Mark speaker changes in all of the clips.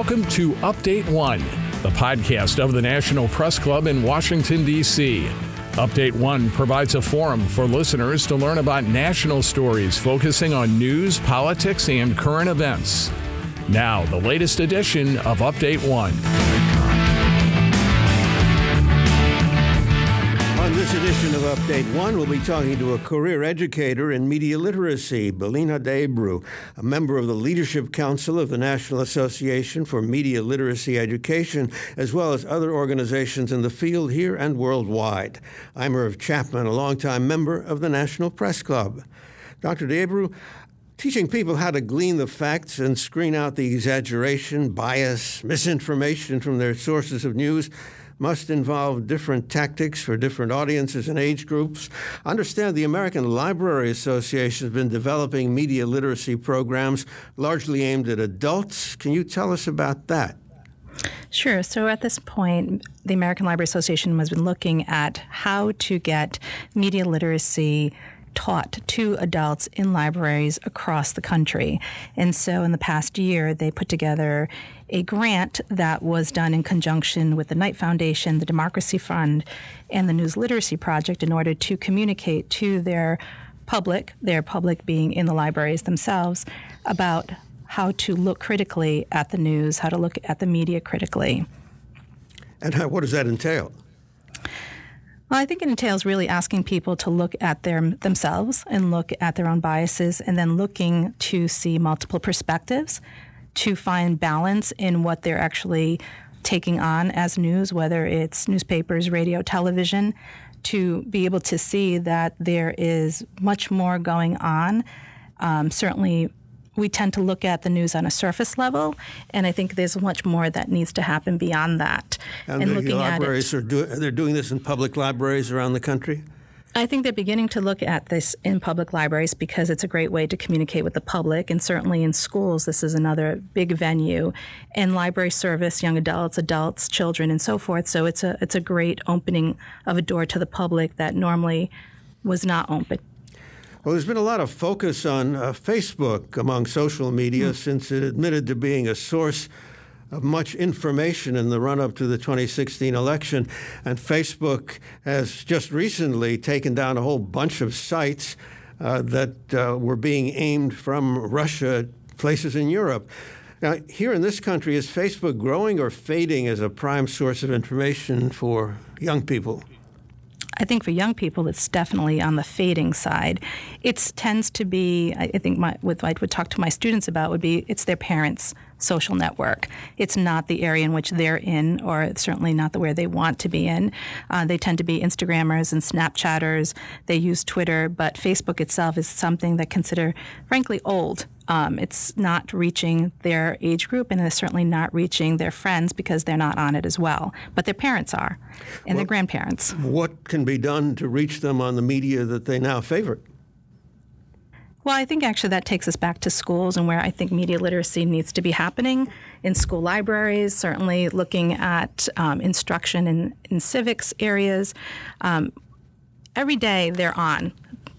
Speaker 1: Welcome to Update One, the podcast of the National Press Club in Washington, D.C. Update One provides a forum for listeners to learn about national stories focusing on news, politics, and current events. Now, the latest edition of Update One.
Speaker 2: This edition of Update One, we'll be talking to a career educator in media literacy, Belinha De Abreu, a member of the Leadership Council of the National Association for Media Literacy Education, as well as other organizations in the field here and worldwide. I'm Irv Chapman, a longtime member of the National Press Club. Dr. Debru, teaching people how to glean the facts and screen out the exaggeration, bias, misinformation from their sources of news must involve different tactics for different audiences and age groups. Understand the American Library Association has been developing media literacy programs largely aimed at adults. Can you tell us about that?
Speaker 3: Sure. So at this point, the American Library Association has been looking at how to get media literacy taught to adults in libraries across the country. And so in the past year, they put together a grant that was done in conjunction with the Knight Foundation, the Democracy Fund, and the News Literacy Project in order to communicate to their public, their public being in the libraries themselves, about how to look critically at the news, how to look at the media critically.
Speaker 2: And how, what does that entail?
Speaker 3: Well, I think it entails really asking people to look at their themselves and look at their own biases, and then looking to see multiple perspectives, to find balance in what they're actually taking on as news, whether it's newspapers, radio, television, to be able to see that there is much more going on. Um, certainly, we tend to look at the news on a surface level, and I think there's much more that needs to happen beyond that.
Speaker 2: And, and the looking libraries at it, are do, they're doing this in public libraries around the country.
Speaker 3: I think they're beginning to look at this in public libraries because it's a great way to communicate with the public, and certainly in schools, this is another big venue. And library service, young adults, adults, children, and so forth. So it's a it's a great opening of a door to the public that normally was not open.
Speaker 2: Well, there's been a lot of focus on uh, Facebook among social media mm. since it admitted to being a source of much information in the run up to the 2016 election. And Facebook has just recently taken down a whole bunch of sites uh, that uh, were being aimed from Russia, places in Europe. Now, here in this country, is Facebook growing or fading as a prime source of information for young people?
Speaker 3: I think for young people, it's definitely on the fading side. It tends to be, I think, my, what I would talk to my students about would be it's their parents' social network. It's not the area in which they're in, or certainly not the where they want to be in. Uh, they tend to be Instagrammers and Snapchatters. They use Twitter, but Facebook itself is something that consider, frankly, old. Um, it's not reaching their age group, and it's certainly not reaching their friends because they're not on it as well. But their parents are, and their grandparents.
Speaker 2: What can be done to reach them on the media that they now favor?
Speaker 3: Well, I think actually that takes us back to schools and where I think media literacy needs to be happening in school libraries, certainly looking at um, instruction in, in civics areas. Um, every day they're on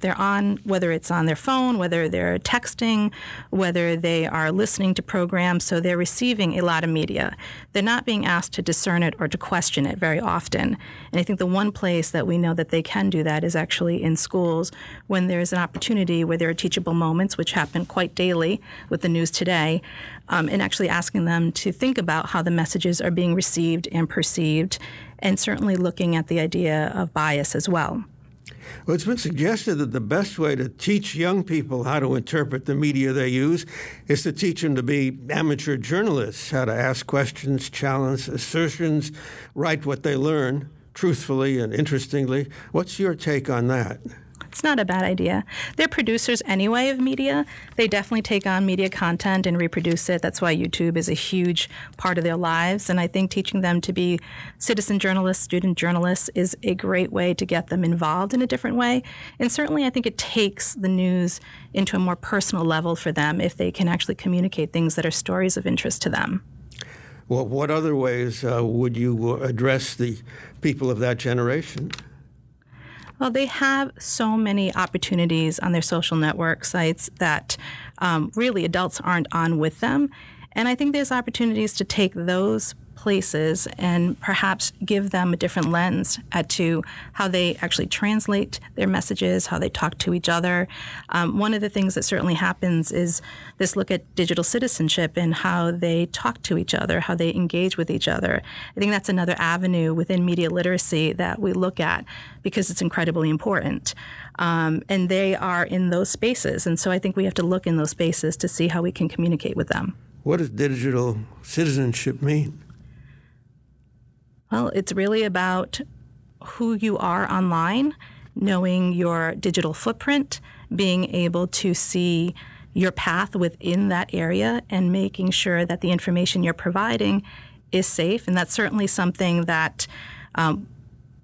Speaker 3: they're on, whether it's on their phone, whether they're texting, whether they are listening to programs. So they're receiving a lot of media. They're not being asked to discern it or to question it very often. And I think the one place that we know that they can do that is actually in schools when there's an opportunity where there are teachable moments, which happen quite daily with the news today, um, and actually asking them to think about how the messages are being received and perceived, and certainly looking at the idea of bias as well.
Speaker 2: Well, it's been suggested that the best way to teach young people how to interpret the media they use is to teach them to be amateur journalists, how to ask questions, challenge assertions, write what they learn truthfully and interestingly. What's your take on that?
Speaker 3: It's not a bad idea. They're producers anyway of media. They definitely take on media content and reproduce it. That's why YouTube is a huge part of their lives. And I think teaching them to be citizen journalists, student journalists, is a great way to get them involved in a different way. And certainly, I think it takes the news into a more personal level for them if they can actually communicate things that are stories of interest to them.
Speaker 2: Well, what other ways uh, would you address the people of that generation?
Speaker 3: Well, they have so many opportunities on their social network sites that um, really adults aren't on with them. And I think there's opportunities to take those places and perhaps give them a different lens to how they actually translate their messages, how they talk to each other. Um, one of the things that certainly happens is this look at digital citizenship and how they talk to each other, how they engage with each other. I think that's another avenue within media literacy that we look at because it's incredibly important. Um, and they are in those spaces. And so I think we have to look in those spaces to see how we can communicate with them.
Speaker 2: What does digital citizenship mean?
Speaker 3: Well, it's really about who you are online, knowing your digital footprint, being able to see your path within that area, and making sure that the information you're providing is safe. And that's certainly something that um,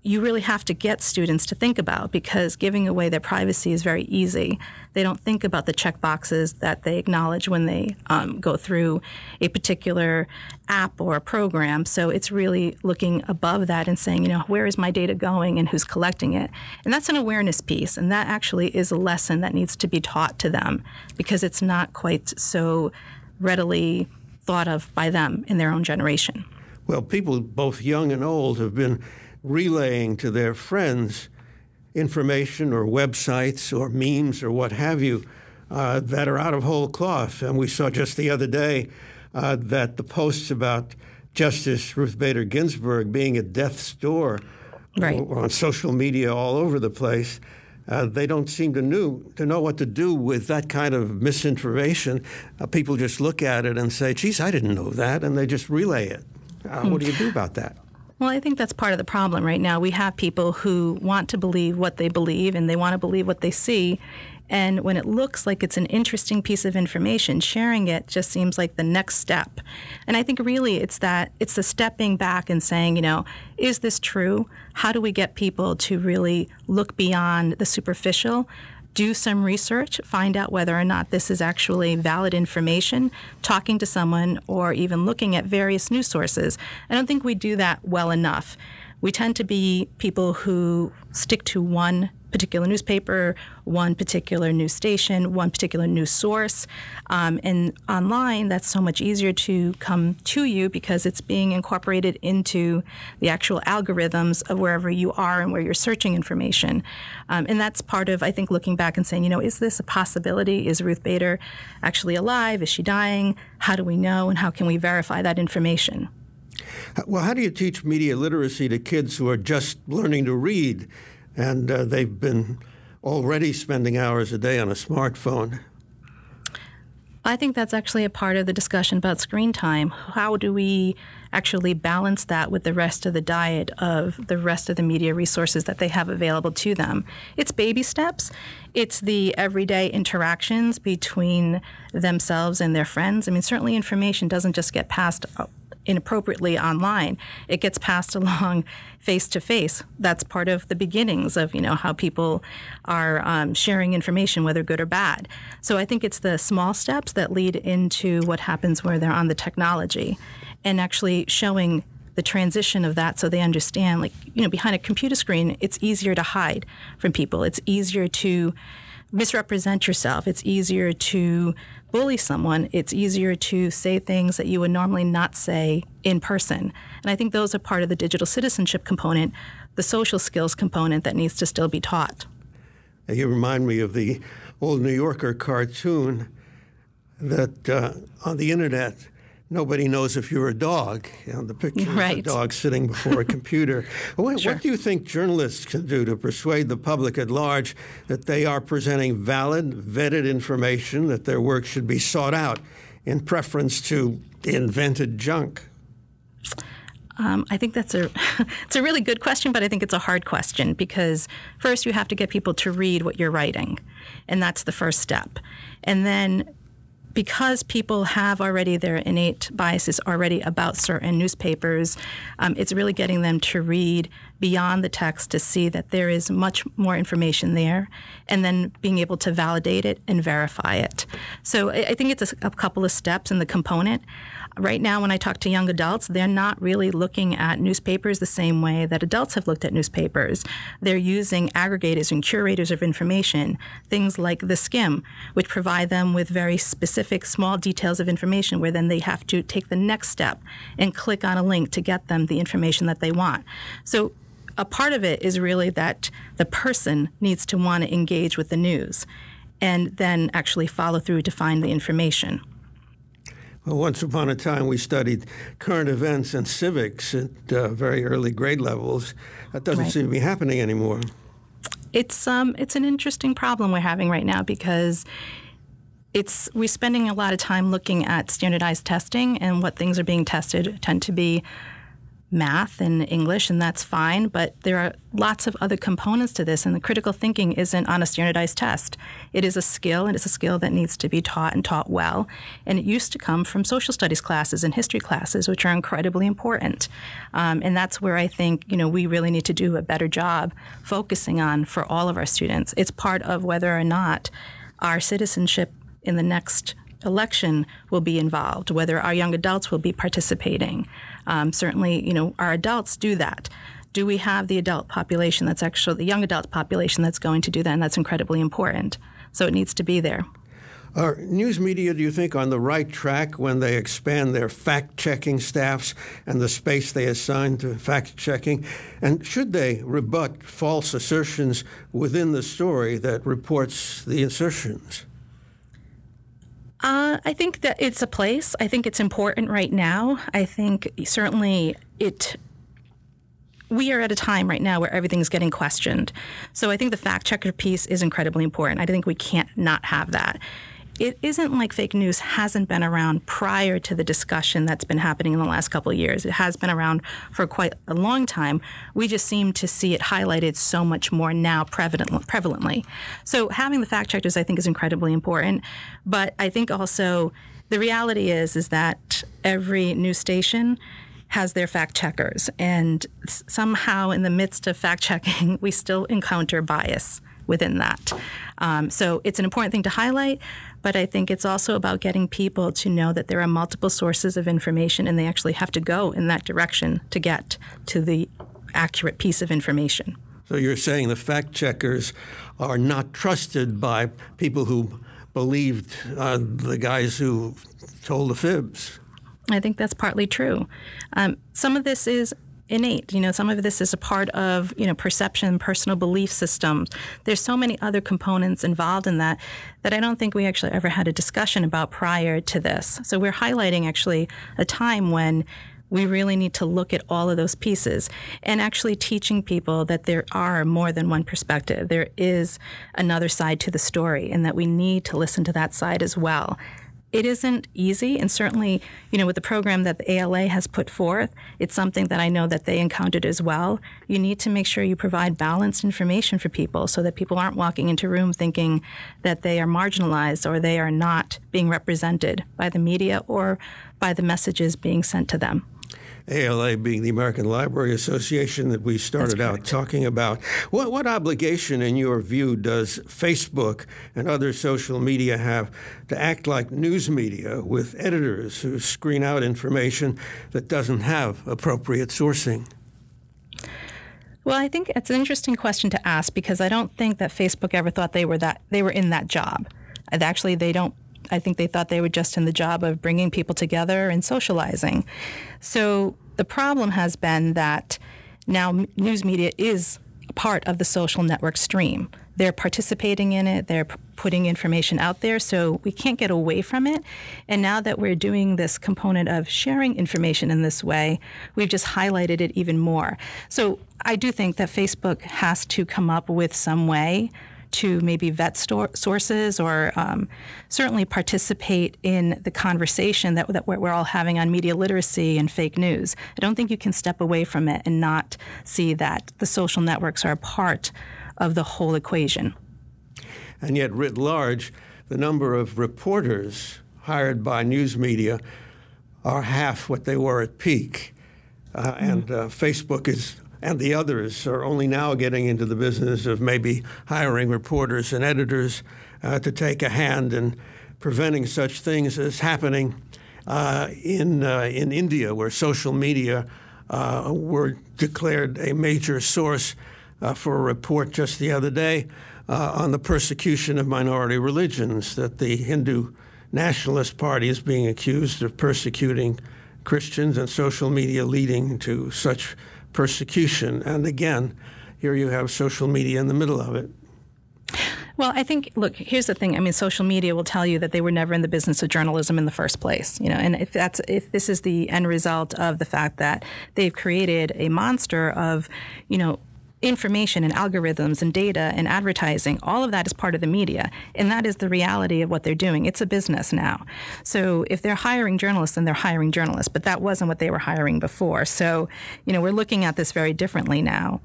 Speaker 3: you really have to get students to think about because giving away their privacy is very easy. They don't think about the check boxes that they acknowledge when they um, go through a particular app or a program. So it's really looking above that and saying, you know, where is my data going and who's collecting it? And that's an awareness piece. And that actually is a lesson that needs to be taught to them because it's not quite so readily thought of by them in their own generation.
Speaker 2: Well, people both young and old have been relaying to their friends information or websites or memes or what have you uh, that are out of whole cloth. And we saw just the other day uh, that the posts about Justice Ruth Bader Ginsburg being at death's door
Speaker 3: right.
Speaker 2: on social media all over the place. Uh, they don't seem to know to know what to do with that kind of misinformation. Uh, people just look at it and say, "Geez, I didn't know that," and they just relay it. Uh, what do you do about that?
Speaker 3: Well, I think that's part of the problem right now. We have people who want to believe what they believe and they want to believe what they see. And when it looks like it's an interesting piece of information, sharing it just seems like the next step. And I think really it's that it's the stepping back and saying, you know, is this true? How do we get people to really look beyond the superficial do some research, find out whether or not this is actually valid information, talking to someone, or even looking at various news sources. I don't think we do that well enough. We tend to be people who stick to one particular newspaper, one particular news station, one particular news source. Um, and online, that's so much easier to come to you because it's being incorporated into the actual algorithms of wherever you are and where you're searching information. Um, and that's part of, I think, looking back and saying, you know, is this a possibility? Is Ruth Bader actually alive? Is she dying? How do we know? And how can we verify that information?
Speaker 2: Well, how do you teach media literacy to kids who are just learning to read? and uh, they've been already spending hours a day on a smartphone.
Speaker 3: I think that's actually a part of the discussion about screen time. How do we actually balance that with the rest of the diet of the rest of the media resources that they have available to them? It's baby steps. It's the everyday interactions between themselves and their friends. I mean, certainly information doesn't just get passed inappropriately online. It gets passed along face to face. That's part of the beginnings of you know how people are um, sharing information, whether good or bad. So I think it's the small steps that lead into what happens where they're on the technology, and actually showing the transition of that so they understand like you know behind a computer screen it's easier to hide from people it's easier to misrepresent yourself it's easier to bully someone, it's easier to say things that you would normally not say in person. And I think those are part of the digital citizenship component, the social skills component that needs to still be taught.
Speaker 2: You remind me of the old New Yorker cartoon that uh, on the internet nobody knows if you're a dog. You know, the picture right. of a dog sitting before a computer. what, sure. what, do you think journalists can do to persuade the public at large that they are presenting valid, vetted information, that their work should be sought out in preference to invented junk?
Speaker 3: Um, I think that's a it's a really good question, but I think it's a hard question because first you have to get people to read what you're writing, and that's the first step, and then because people have already their innate biases already about certain newspapers, um, it's really getting them to read beyond the text to see that there is much more information there and then being able to validate it and verify it. So I, I think it's a, a couple of steps in the component. Right now, when I talk to young adults, they're not really looking at newspapers the same way that adults have looked at newspapers. They're using aggregators and curators of information, things like theSkimm, which provide them with very specific small details of information where then they have to take the next step and click on a link to get them the information that they want. So a part of it is really that the person needs to want to engage with the news and then actually follow through to find the information.
Speaker 2: Well, once upon a time, we studied current events and civics at uh, very early grade levels. That doesn't right. seem to be happening anymore.
Speaker 3: It's um, it's an interesting problem we're having right now because it's we're spending a lot of time looking at standardized testing and what things are being tested tend to be math and English, and that's fine. But there are lots of other components to this, and the critical thinking isn't on a standardized test. It is a skill, and it's a skill that needs to be taught and taught well. And it used to come from social studies classes and history classes, which are incredibly important. Um, and that's where I think you know we really need to do a better job focusing on for all of our students. It's part of whether or not our citizenship in the next election will be involved, whether our young adults will be participating. Um, certainly, you know, our adults do that. Do we have the adult population that's actually the young adult population that's going to do that? And that's incredibly important. So it needs to be there.
Speaker 2: Are news media, do you think, on the right track when they expand their fact checking staffs and the space they assign to fact checking? And should they rebut false assertions within the story that reports the assertions?
Speaker 3: Uh, I think that it's a place. I think it's important right now. I think certainly it. We are at a time right now where everything's getting questioned. So I think the fact checker piece is incredibly important. I think we can't not have that it isn't like fake news hasn't been around prior to the discussion that's been happening in the last couple of years. It has been around for quite a long time. We just seem to see it highlighted so much more now prevalently. So having the fact checkers, I think, is incredibly important. But I think also the reality is is that every news station has their fact checkers, and somehow in the midst of fact checking, we still encounter bias within that. Um, so it's an important thing to highlight, but I think it's also about getting people to know that there are multiple sources of information and they actually have to go in that direction to get to the accurate piece of information.
Speaker 2: So you're saying the fact checkers are not trusted by people who believed uh, the guys who told the fibs.
Speaker 3: I think that's partly true. Um, some of this is innate. You know, some of this is a part of, you know, perception, personal belief systems. There's so many other components involved in that that I don't think we actually ever had a discussion about prior to this. So we're highlighting actually a time when we really need to look at all of those pieces and actually teaching people that there are more than one perspective. There is another side to the story and that we need to listen to that side as well it isn't easy, and certainly, you know, with the program that the ALA has put forth, it's something that I know that they encountered as well. You need to make sure you provide balanced information for people so that people aren't walking into a room thinking that they are marginalized or they are not being represented by the media or by the messages being sent to them.
Speaker 2: ALA being the American Library Association that we started out talking about. What, what obligation, in your view, does Facebook and other social media have to act like news media with editors who screen out information that doesn't have appropriate sourcing?
Speaker 3: Well, I think it's an interesting question to ask because I don't think that Facebook ever thought they were that they were in that job. Actually, they don't I think they thought they were just in the job of bringing people together and socializing. So the problem has been that now news media is part of the social network stream. They're participating in it, they're putting information out there, so we can't get away from it. And now that we're doing this component of sharing information in this way, we've just highlighted it even more. So I do think that Facebook has to come up with some way to maybe vet sources or um, certainly participate in the conversation that, that we're all having on media literacy and fake news. I don't think you can step away from it and not see that the social networks are a part of the whole equation.
Speaker 2: And yet, writ large, the number of reporters hired by news media are half what they were at peak. Uh, mm-hmm. And uh, Facebook is and the others are only now getting into the business of maybe hiring reporters and editors uh, to take a hand in preventing such things as happening uh, in uh, in India, where social media uh, were declared a major source uh, for a report just the other day on the persecution of minority religions that the Hindu Nationalist Party is being accused of persecuting Christians and social media leading to such persecution. And again, here you have social media in the middle of it.
Speaker 3: Well, I think look, here's the thing. I mean, social media will tell you that they were never in the business of journalism in the first place, you know. And if that's if this is the end result of the fact that they've created a monster of, you know, information and algorithms and data and advertising, all of that is part of the media. And that is the reality of what they're doing. It's a business now. So if they're hiring journalists, then they're hiring journalists. But that wasn't what they were hiring before. So, you know, we're looking at this very differently now.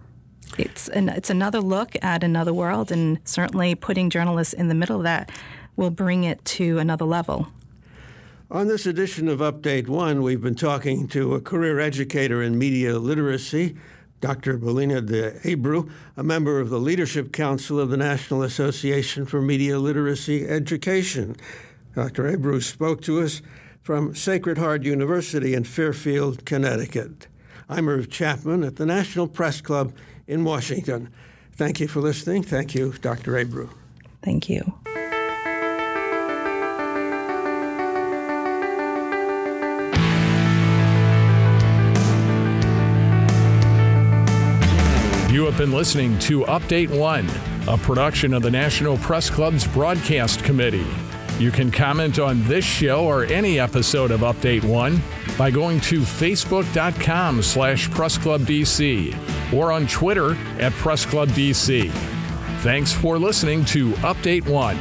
Speaker 3: It's, an, it's another look at another world, and certainly putting journalists in the middle of that will bring it to another level.
Speaker 2: On this edition of Update One, we've been talking to a career educator in media literacy, Dr. Belinha de Abreu, a member of the Leadership Council of the National Association for Media Literacy Education. Dr. Abreu spoke to us from Sacred Heart University in Fairfield, Connecticut. I'm Irv Chapman at the National Press Club in Washington. Thank you for listening. Thank you, Dr. Abreu.
Speaker 3: Thank you.
Speaker 1: You have been listening to Update One, a production of the National Press Club's Broadcast Committee. You can comment on this show or any episode of Update One by going to facebook.com slash pressclubdc or on Twitter at pressclubdc. Thanks for listening to Update One.